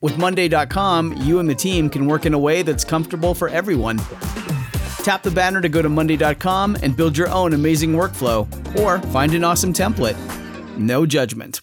with Monday.com, you and the team can work in a way that's comfortable for everyone. Tap the banner to go to Monday.com and build your own amazing workflow, or find an awesome template. No judgment.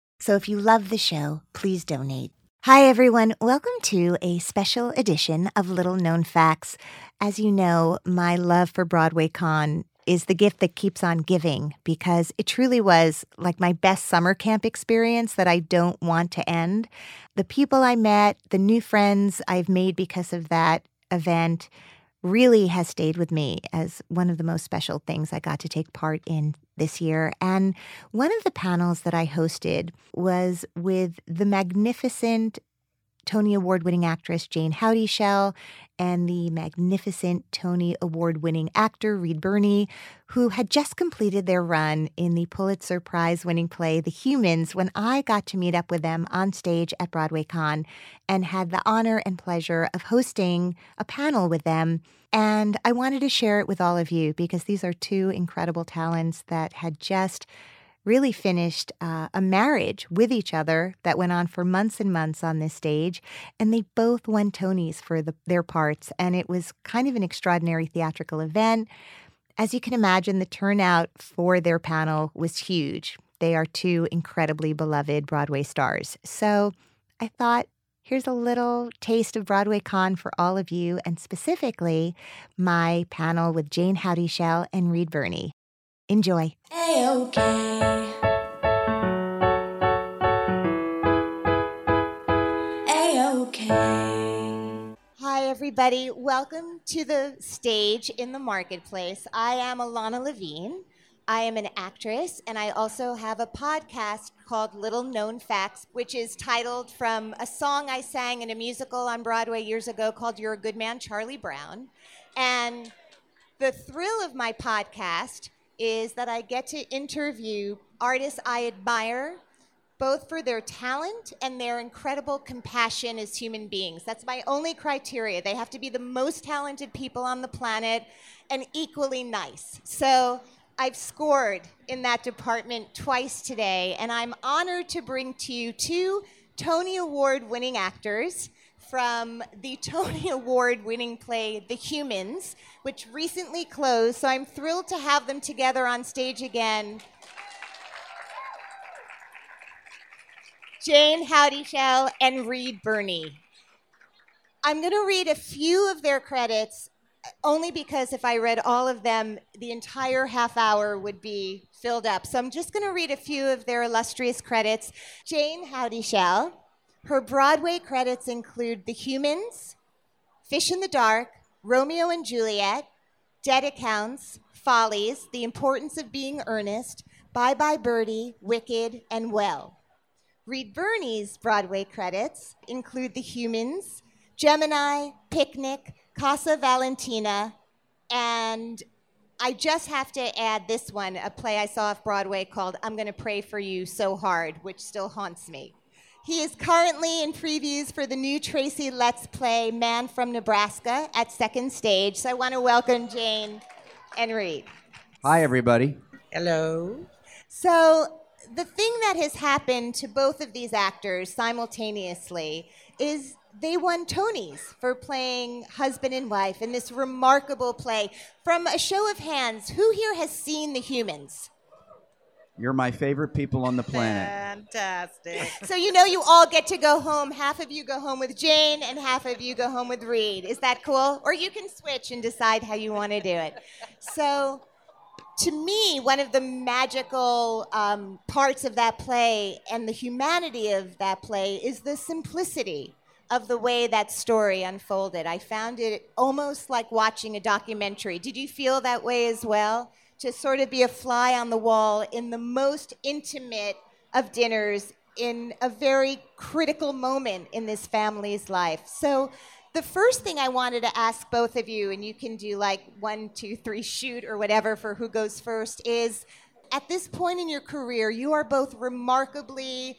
So if you love the show, please donate. Hi, everyone. Welcome to a special edition of Little Known Facts. As you know, my love for Broadway Con is the gift that keeps on giving because it truly was like my best summer camp experience that I don't want to end. The people I met, the new friends I've made because of that event really has stayed with me as one of the most special things I got to take part in this year. And one of the panels that I hosted was with the magnificent Tony Award winning actress Jane Houdyshell and the magnificent Tony Award winning actor Reed Birney, who had just completed their run in the Pulitzer Prize winning play The Humans when I got to meet up with them on stage at Broadway Con and had the honor and pleasure of hosting a panel with them. And I wanted to share it with all of you because these are two incredible talents that had just really finished uh, a marriage with each other that went on for months and months on this stage. And they both won Tonys for the, their parts. And it was kind of an extraordinary theatrical event. As you can imagine, the turnout for their panel was huge. They are two incredibly beloved Broadway stars. So I thought, here's a little taste of Broadway Con for all of you, and specifically my panel with Jane Houdyshell and Reed Birney. Enjoy. A-okay. A-okay. Hi, everybody. Welcome to the stage in the marketplace. I am Ilana Levine. I am an actress, and I also have a podcast called Little Known Facts, which is titled from a song I sang in a musical on Broadway years ago called You're a Good Man, Charlie Brown. And the thrill of my podcast is that I get to interview artists I admire, both for their talent and their incredible compassion as human beings. That's my only criteria. They have to be the most talented people on the planet and equally nice. So I've scored in that department twice today, and I'm honored to bring to you two Tony Award winning actors from the Tony Award winning play The Humans, which recently closed. So I'm thrilled to have them together on stage again. Jane Houdyshell and Reed Birney. I'm going to read a few of their credits only because if I read all of them, the entire half hour would be filled up. So I'm just going to read a few of their illustrious credits. Jane Houdyshell. Her Broadway credits include The Humans, Fish in the Dark, Romeo and Juliet, Dead Accounts, Follies, The Importance of Being Earnest, Bye Bye Birdie, Wicked, and Well. Reed Birney's Broadway credits include The Humans, Gemini, Picnic, Casa Valentina, and I just have to add this one, a play I saw off Broadway called I'm Gonna Pray for You So Hard, which still haunts me. He is currently in previews for the new Tracy Letts play, Man from Nebraska, at second stage. So I want to welcome Jane and Reed. Hi, everybody. Hello. So, the thing that has happened to both of these actors simultaneously is they won Tonys for playing husband and wife in this remarkable play. From a show of hands, who here has seen The Humans? You're my favorite people on the planet. Fantastic. So you know you all get to go home. Half of you go home with Jane, and half of you go home with Reed. Is that cool? Or you can switch and decide how you want to do it. So, to me, one of the magical um, parts of that play and the humanity of that play is the simplicity of the way that story unfolded. I found it almost like watching a documentary. Did you feel that way as well? To sort of be a fly on the wall in the most intimate of dinners in a very critical moment in this family's life. So, the first thing I wanted to ask both of you, and you can do like one, two, three, shoot or whatever for who goes first, is at this point in your career, you are both remarkably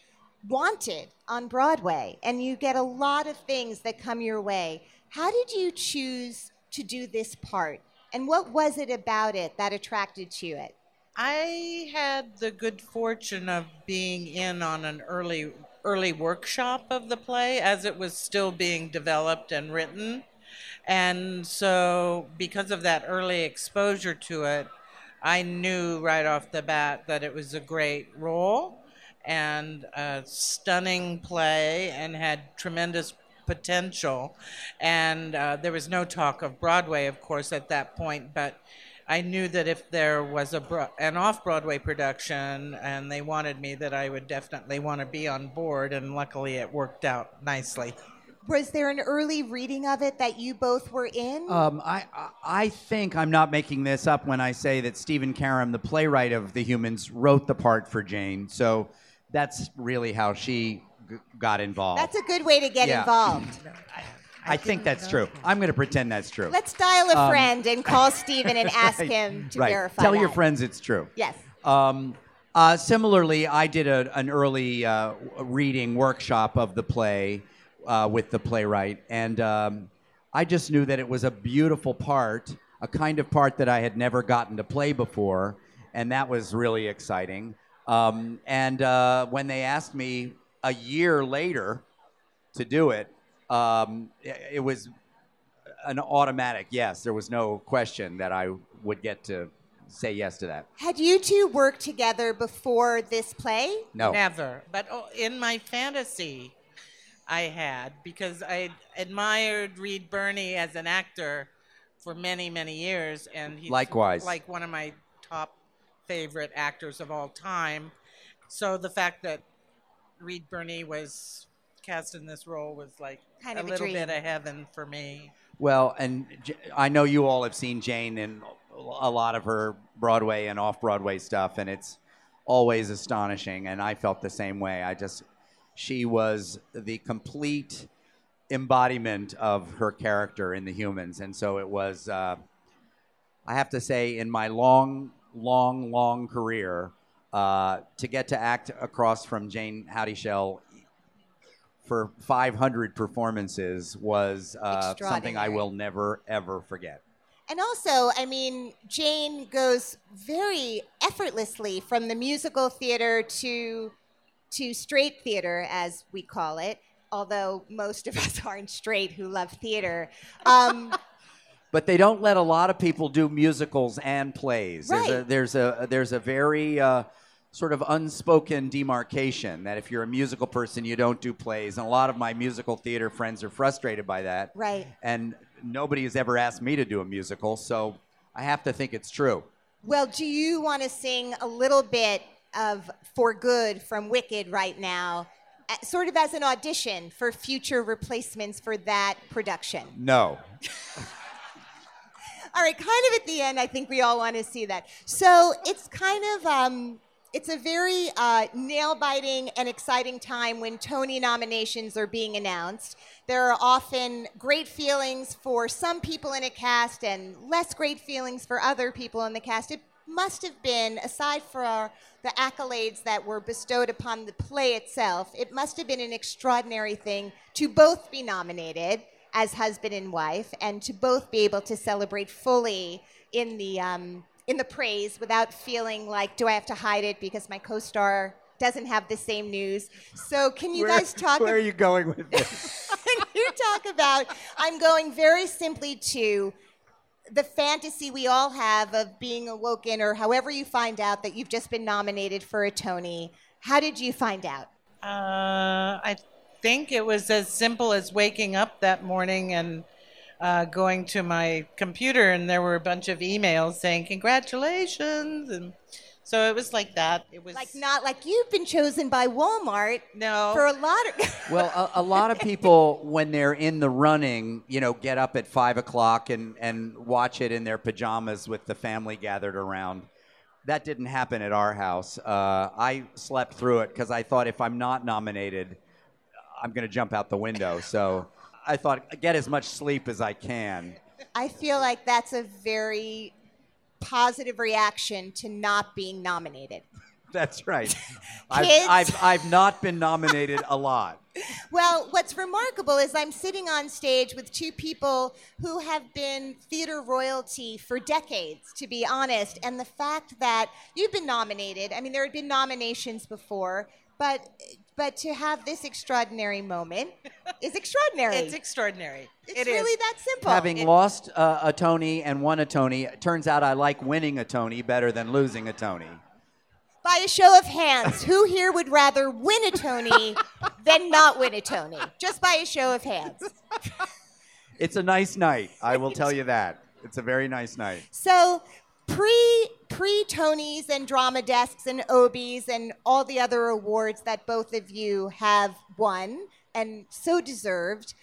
wanted on Broadway, and you get a lot of things that come your way. How did you choose to do this part? And what was it about it that attracted you to it? I had the good fortune of being in on an early early workshop of the play as it was still being developed and written. And so because of that early exposure to it, I knew right off the bat that it was a great role and a stunning play and had tremendous potential. And uh, there was no talk of Broadway, of course, at that point, but I knew that if there was a bro- an off Broadway production and they wanted me, that I would definitely want to be on board. And luckily, it worked out nicely. Was there an early reading of it that you both were in? Um, I, I- I think I'm not making this up when I say that Stephen Karam, the playwright of The Humans, wrote the part for Jane. So that's really how she g- got involved. That's a good way to get Yeah. involved. I think that's true. I'm going to pretend that's true. Let's dial a Um, friend and call Stephen and ask Right, him to right. verify. Tell your friends it's true. Yes. Um, uh, similarly, I did a, an early uh, reading workshop of the play uh, with the playwright, and um, I just knew that it was a beautiful part, a kind of part that I had never gotten to play before, and that was really exciting. Um, and uh, when they asked me a year later to do it, um, it, it was an automatic yes. There was no question that I would get to say yes to that. Had you two worked together before this play? No. Never. But oh, in my fantasy, I had because I admired Reed Birney as an actor for many, many years, and he's Likewise. like one of my top favorite actors of all time. So the fact that Reed Birney was cast in this role was like Kind a of a little dream. bit of heaven for me. Well, and J- I know you all have seen Jane in a lot of her Broadway and off Broadway stuff, and it's always astonishing. And I felt the same way. I just, she was the complete embodiment of her character in The Humans. And so it was, uh, I have to say, in my long, long, long career, uh, to get to act across from Jane Houdyshell for 500 performances was uh, something I will never, ever forget. And also, I mean, Jane goes very effortlessly from the musical theater to to straight theater, as we call it. Although most of us aren't straight who love theater. Um, But they don't let a lot of people do musicals and plays. There's a there's a there's a very uh, sort of unspoken demarcation that if you're a musical person, you don't do plays. And a lot of my musical theater friends are frustrated by that. Right. And nobody has ever asked me to do a musical, so I have to think it's true. well, do you want to sing a little bit of "For Good" from Wicked right now, uh, sort of as an audition for future replacements for that production? No. All right, kind of at the end, I think we all want to see that. So it's kind of um, it's a very uh, nail biting and exciting time when Tony nominations are being announced. There are often great feelings for some people in a cast and less great feelings for other people in the cast. It must have been, aside from the accolades that were bestowed upon the play itself, it must have been an extraordinary thing to both be nominated as husband and wife and to both be able to celebrate fully in the um, in the praise without feeling like do I have to hide it because my co-star doesn't have the same news. So can you where, guys talk? Where are you going with this? can you talk about? I'm going very simply to the fantasy we all have of being awoken, or however you find out that you've just been nominated for a Tony. How did you find out? Uh, I think it was as simple as waking up that morning and uh, going to my computer, and there were a bunch of emails saying congratulations, and so it was like that. It was Like not like you've been chosen by Walmart no for a lot of. well, a, a lot of people, when they're in the running, you know, get up at five o'clock and, and watch it in their pajamas with the family gathered around. That didn't happen at our house. Uh, I slept through it because I thought if I'm not nominated, I'm going to jump out the window. So I thought, get as much sleep as I can. I feel like that's a very positive reaction to not being nominated. That's right. I've, I've, I've not been nominated a lot. Well, what's remarkable is I'm sitting on stage with two people who have been theater royalty for decades, to be honest. And the fact that you've been nominated, I mean, there had been nominations before, but but to have this extraordinary moment is extraordinary. it's extraordinary. It's It is. really that simple. Having lost uh, a Tony and won a Tony, it turns out I like winning a Tony better than losing a Tony. By a show of hands, who here would rather win a Tony than not win a Tony? Just by a show of hands. It's a nice night, I will tell you that. It's a very nice night. So pre pre Tonys and drama desks and Obies and all the other awards that both of you have won and so deserved.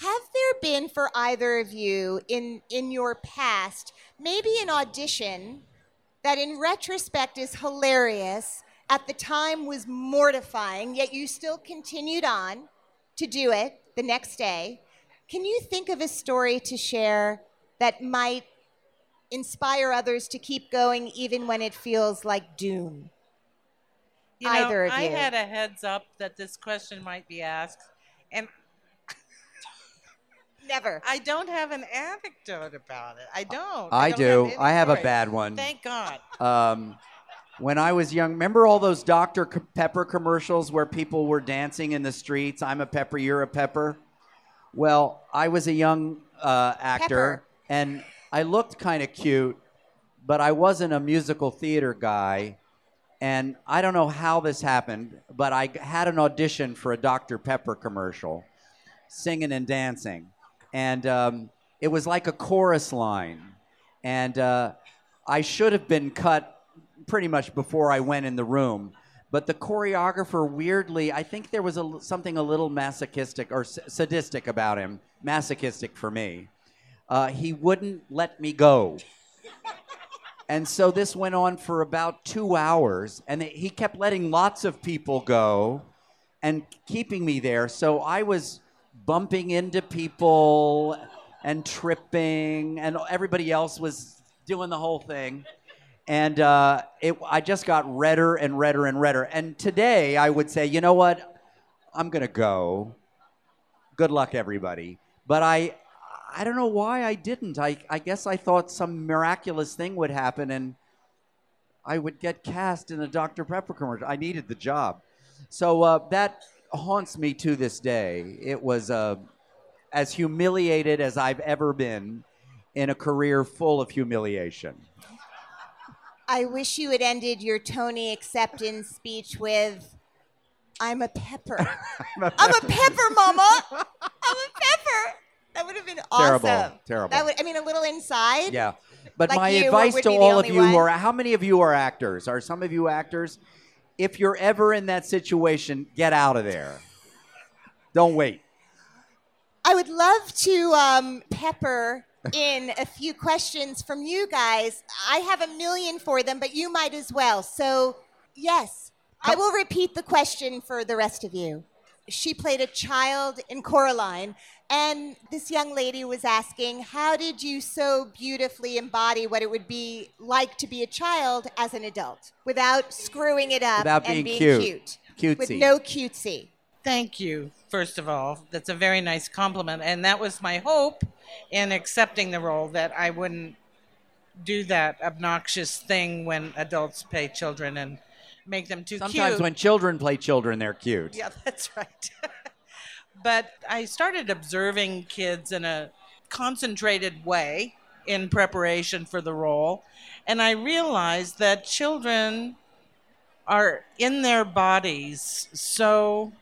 Have there been for either of you in in your past maybe an audition that in retrospect is hilarious, at the time was mortifying, yet you still continued on to do it the next day? Can you think of a story to share that might inspire others to keep going even when it feels like doom? You know, Either of I you. had a heads up that this question might be asked, and Never. I don't have an anecdote about it. I don't. I don't do. any I have a bad one. Thank God. Um, when I was young, remember all those Dr. Pepper commercials where people were dancing in the streets? I'm a pepper, you're a pepper. Well, I was a young uh, actor, Pepper. and I looked kind of cute, but I wasn't a musical theater guy. And I don't know how this happened, but I had an audition for a Dr. Pepper commercial, singing and dancing. And um, it was like a chorus line. And uh, I should have been cut pretty much before I went in the room. But the choreographer, weirdly, I think there was a, something a little masochistic or sadistic about him, masochistic for me. Uh, he wouldn't let me go. And so this went on for about two hours, and he kept letting lots of people go and keeping me there. So I was bumping into people and tripping, and everybody else was doing the whole thing. And uh, it, I just got redder and redder and redder. And today I would say, you know what? I'm going to go. Good luck, everybody. But I, I don't know why I didn't. I, I guess I thought some miraculous thing would happen and I would get cast in a Dr. Pepper commercial. I needed the job. So uh, that haunts me to this day. It was uh, as humiliated as I've ever been in a career full of humiliation. I wish you had ended your Tony acceptance speech with, I'm a pepper. I'm a pepper, mama. I'm a pepper. That would have been awesome. Terrible, terrible. That would, I mean, a little inside. Yeah. But Like my you, advice to all of you who are how many of you are actors? Are some of you actors? If you're ever in that situation, get out of there. Don't wait. I would love to um, pepper in a few questions from you guys. I have a million for them, but you might as well. So, Yes. I will repeat the question for the rest of you. She played a child in Coraline, and this young lady was asking, How did you so beautifully embody what it would be like to be a child as an adult without screwing it up Without and being being cute. cute? With no cutesy. Thank you, first of all. That's a very nice compliment. And that was my hope in accepting the role that I wouldn't do that obnoxious thing when adults pay children and make them too Sometimes cute. when children play children, they're cute. Yeah, that's right. but I started observing kids in a concentrated way in preparation for the role. And I realized that children are in their bodies so,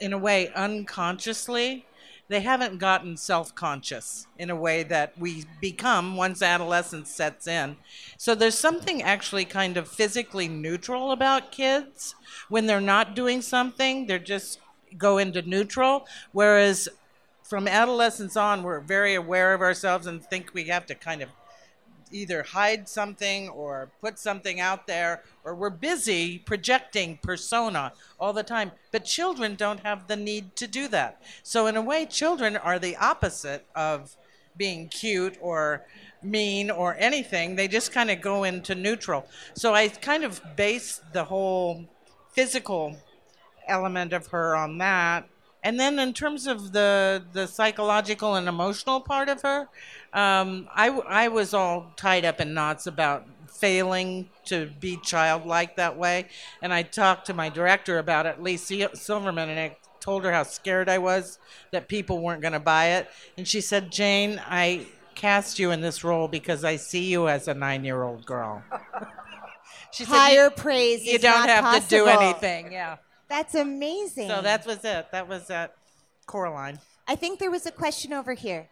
in a way, unconsciously. They haven't gotten self conscious in a way that we become once adolescence sets in. So there's something actually kind of physically neutral about kids. When they're not doing something, they're just go into neutral. Whereas from adolescence on, we're very aware of ourselves and think we have to kind of either hide something or put something out there, or we're busy projecting persona all the time. But children don't have the need to do that. So, in a way, children are the opposite of being cute or mean or anything. They just kind of go into neutral. So, I kind of base the whole physical element of her on that. And then in terms of the the psychological and emotional part of her, um, I, I was all tied up in knots about failing to be childlike that way. And I talked to my director about it, Leigh Silverman, and I told her how scared I was that people weren't going to buy it. And she said, Jane, I cast you in this role because I see you as a nine year old girl. she said, Higher "You- praise You don't have to do anything. Yeah. That's amazing. So that was it. That was at Coraline. I think there was a question over here.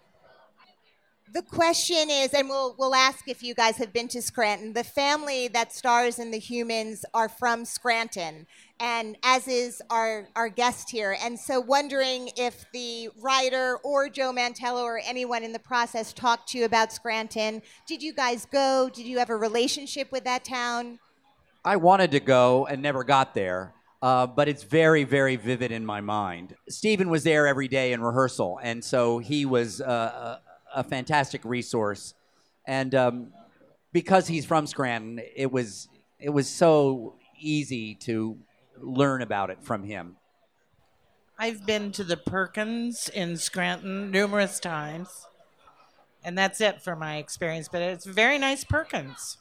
The question is, and we'll we'll ask if you guys have been to Scranton. The family that stars in The Humans are from Scranton, and as is our our guest here. And so, wondering if the writer or Joe Mantello or anyone in the process talked to you about Scranton. Did you guys go? Did you have a relationship with that town? I wanted to go and never got there, uh, but it's very, very vivid in my mind. Stephen was there every day in rehearsal, and so he was uh, a, fantastic resource. And um, because he's from Scranton, it was it was so easy to learn about it from him. I've been to the Perkins in Scranton numerous times, and that's it for my experience. But it's very nice Perkins.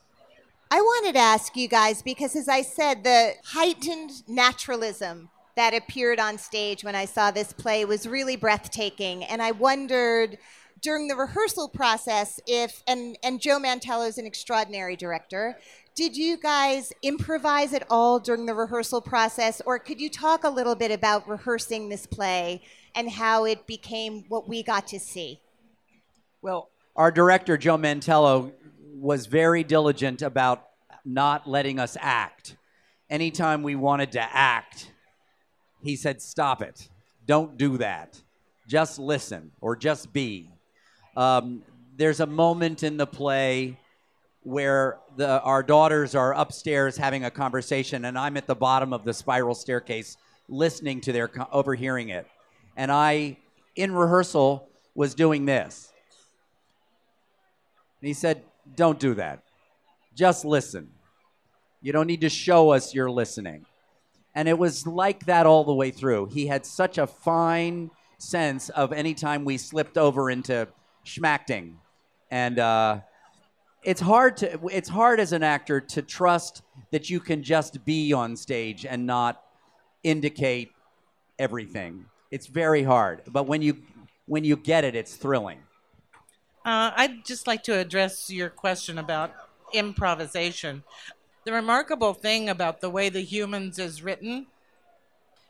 I wanted to ask you guys because, as I said, the heightened naturalism that appeared on stage when I saw this play was really breathtaking. And I wondered during the rehearsal process if, and, and Joe Mantello is an extraordinary director, did you guys improvise at all during the rehearsal process? Or could you talk a little bit about rehearsing this play and how it became what we got to see? Well, our director, Joe Mantello, was very diligent about not letting us act. Anytime we wanted to act, he said, Stop it. Don't do that. Just listen or just be. Um, there's a moment in the play where the, our daughters are upstairs having a conversation, and I'm at the bottom of the spiral staircase listening to their, overhearing it. And I, in rehearsal, was doing this. And he said, Don't do that. Just listen. You don't need to show us you're listening. And it was like that all the way through. He had such a fine sense of any time we slipped over into schmacting. And uh, it's hard to it's hard as an actor to trust that you can just be on stage and not indicate everything. It's very hard. But when you when you get it, it's thrilling. Uh, I'd just like to address your question about improvisation. The remarkable thing about the way The Humans is written,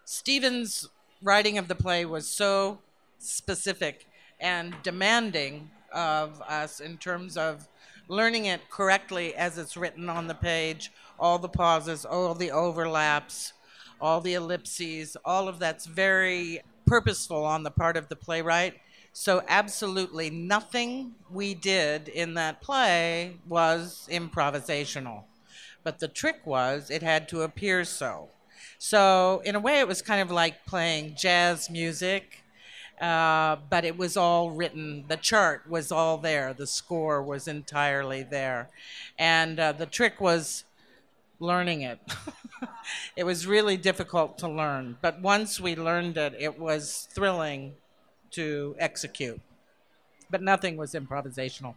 Stephen's writing of the play was so specific and demanding of us in terms of learning it correctly as it's written on the page, all the pauses, all the overlaps, all the ellipses, all of that's very purposeful on the part of the playwright. So, absolutely nothing we did in that play was improvisational. but the trick was it had to appear so. So, in a way, it was kind of like playing jazz music, uh, but it was all written. The chart was all there, the score was entirely there. And uh, the trick was learning it. it was really difficult to learn, but once we learned it, it was thrilling to execute. But nothing was improvisational.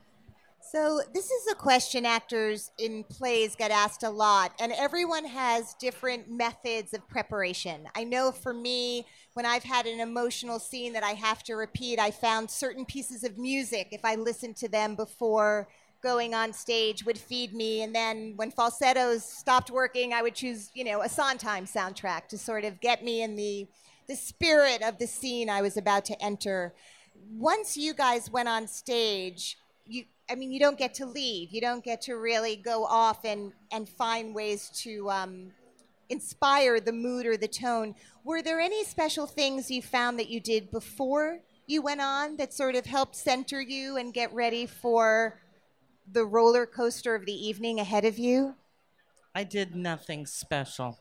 So, this is a question actors in plays get asked a lot, and everyone has different methods of preparation. I know for me, when I've had an emotional scene that I have to repeat, I found certain pieces of music, if I listened to them before going on stage, would feed me. And then when falsettos stopped working, I would choose, you know, a Sondheim soundtrack to sort of get me in the, the spirit of the scene I was about to enter. Once you guys went on stage, you I mean, you don't get to leave. You don't get to really go off and, and find ways to um, inspire the mood or the tone. Were there any special things you found that you did before you went on that sort of helped center you and get ready for the roller coaster of the evening ahead of you? I did nothing special.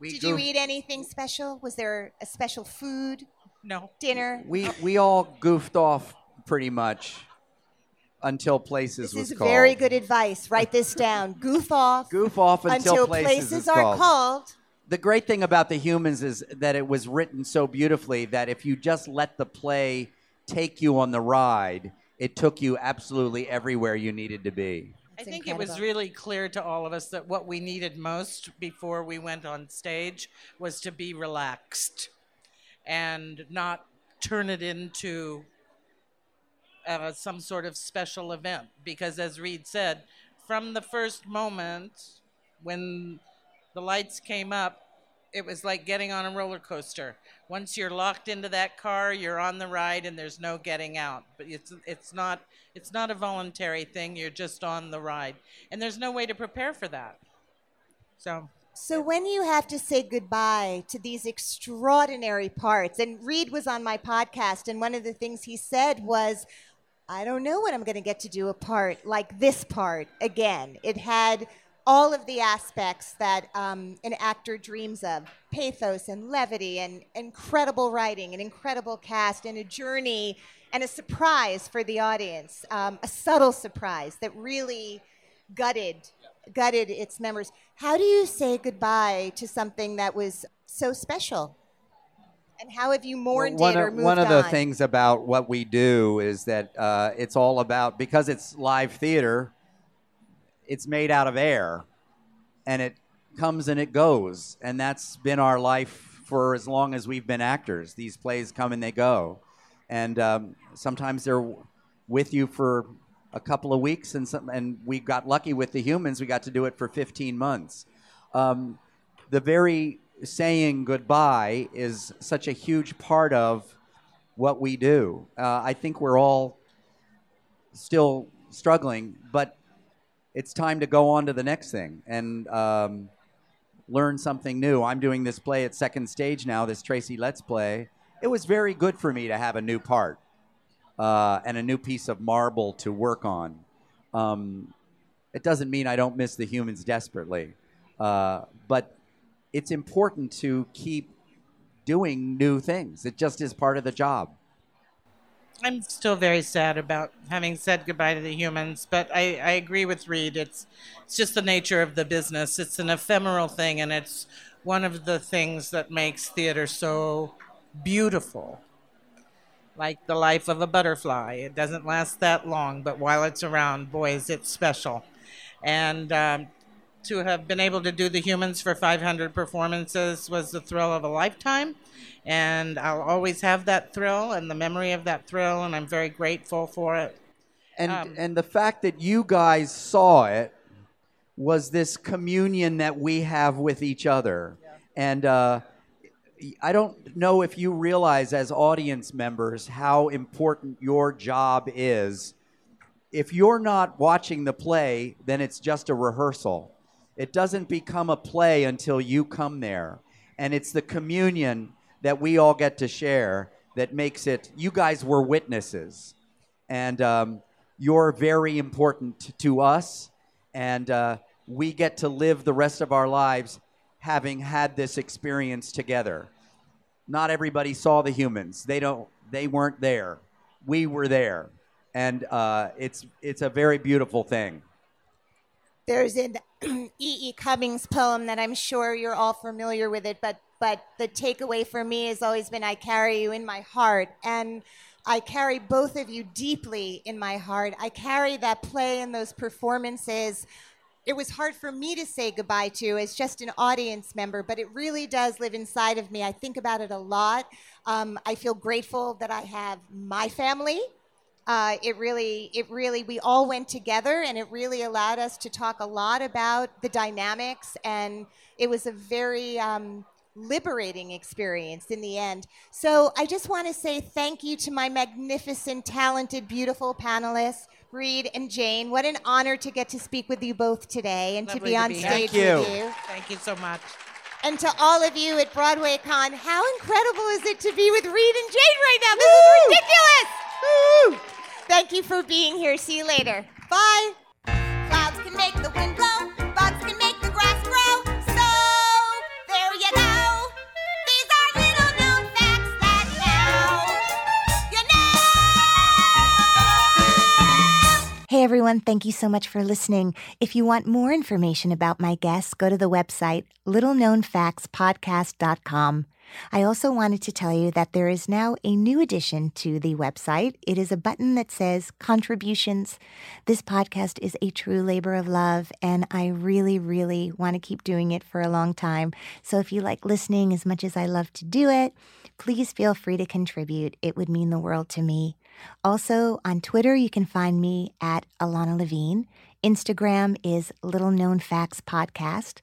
We Did you eat anything special? Was there a special food, No. dinner? We we all goofed off pretty much until places were called. This was is called. very good advice. Write this down. Goof off Goof off until, until places, places are called. called. The great thing about the humans is that it was written so beautifully that if you just let the play take you on the ride, it took you absolutely everywhere you needed to be. I think it was really clear to all of us that what we needed most before we went on stage was to be relaxed and not turn it into uh, some sort of special event. Because, as Reed said, from the first moment when the lights came up, it was like getting on a roller coaster. Once you're locked into that car, you're on the ride and there's no getting out. But it's it's not it's not a voluntary thing. You're just on the ride. And there's no way to prepare for that. So, So when you have to say goodbye to these extraordinary parts, and Reed was on my podcast, and one of the things he said was, I don't know when I'm going to get to do a part like this part again. It had all of the aspects that um, an actor dreams of pathos and levity and incredible writing, an incredible cast, and a journey and a surprise for the audience, um, a subtle surprise that really gutted gutted its members. How do you say goodbye to something that was so special? And how have you mourned one it or of, moved one of the on? things about what we do is that uh, it's all about because it's live theater it's made out of air and it comes and it goes and that's been our life for as long as we've been actors. These plays come and they go. And um, sometimes they're with you for a couple of weeks and some, and we got lucky with the humans. We got to do it for 15 months. Um, the very saying goodbye is such a huge part of what we do. Uh, I think we're all still struggling, but it's time to go on to the next thing and um, learn something new. I'm doing this play at second stage now, this Tracy Letts play. It was very good for me to have a new part uh, and a new piece of marble to work on. Um, it doesn't mean I don't miss the humans desperately, uh, but it's important to keep doing new things. It just is part of the job. I'm still very sad about having said goodbye to the humans, but I, I agree with Reed. It's it's just the nature of the business. It's an ephemeral thing, and it's one of the things that makes theater so beautiful. Like the life of a butterfly, it doesn't last that long, but while it's around, boys, it's special. And um, to have been able to do the humans for 500 performances was the thrill of a lifetime and I'll always have that thrill and the memory of that thrill, and I'm very grateful for it. And Um, and the fact that you guys saw it was this communion that we have with each other. And uh, I don't know if you realize as audience members how important your job is. If you're not watching the play, then it's just a rehearsal. It doesn't become a play until you come there. And it's the communion that we all get to share that makes it. You guys were witnesses and um, you're very important to us. And uh, we get to live the rest of our lives having had this experience together. Not everybody saw the humans. They don't. They weren't there. We were there, and uh, it's it's a very beautiful thing. There's an E. E. Cummings poem that I'm sure you're all familiar with it, but but the takeaway for me has always been I carry you in my heart and I carry both of you deeply in my heart. I carry that play and those performances. It was hard for me to say goodbye to as just an audience member, but it really does live inside of me. I think about it a lot. Um, I feel grateful that I have my family uh, it really, it really, we all went together and it really allowed us to talk a lot about the dynamics. And it was a very um, liberating experience in the end. So I just want to say thank you to my magnificent, talented, beautiful panelists. Reed and Jane, what an honor to get to speak with you both today and to Lovely be to on be stage Thank you. with you. Thank you so much. And to all of you at Broadway Con, how incredible is it to be with Reed and Jane right now? This is ridiculous! Thank you for being here. See you later. Bye. Clouds can make the wind blow, bugs can make the grass grow. So there you go. These are little known facts that now you know. Hey everyone, thank you so much for listening. If you want more information about my guests, go to the website littleknownfactspodcast.com. I also wanted to tell you that there is now a new addition to the website. It is a button that says contributions. This podcast is a true labor of love, and I really, really want to keep doing it for a long time. So if you like listening as much as I love to do it, please feel free to contribute. It would mean the world to me. Also, on Twitter, you can find me at Ilana Levine. Instagram is Little Known Facts Podcast.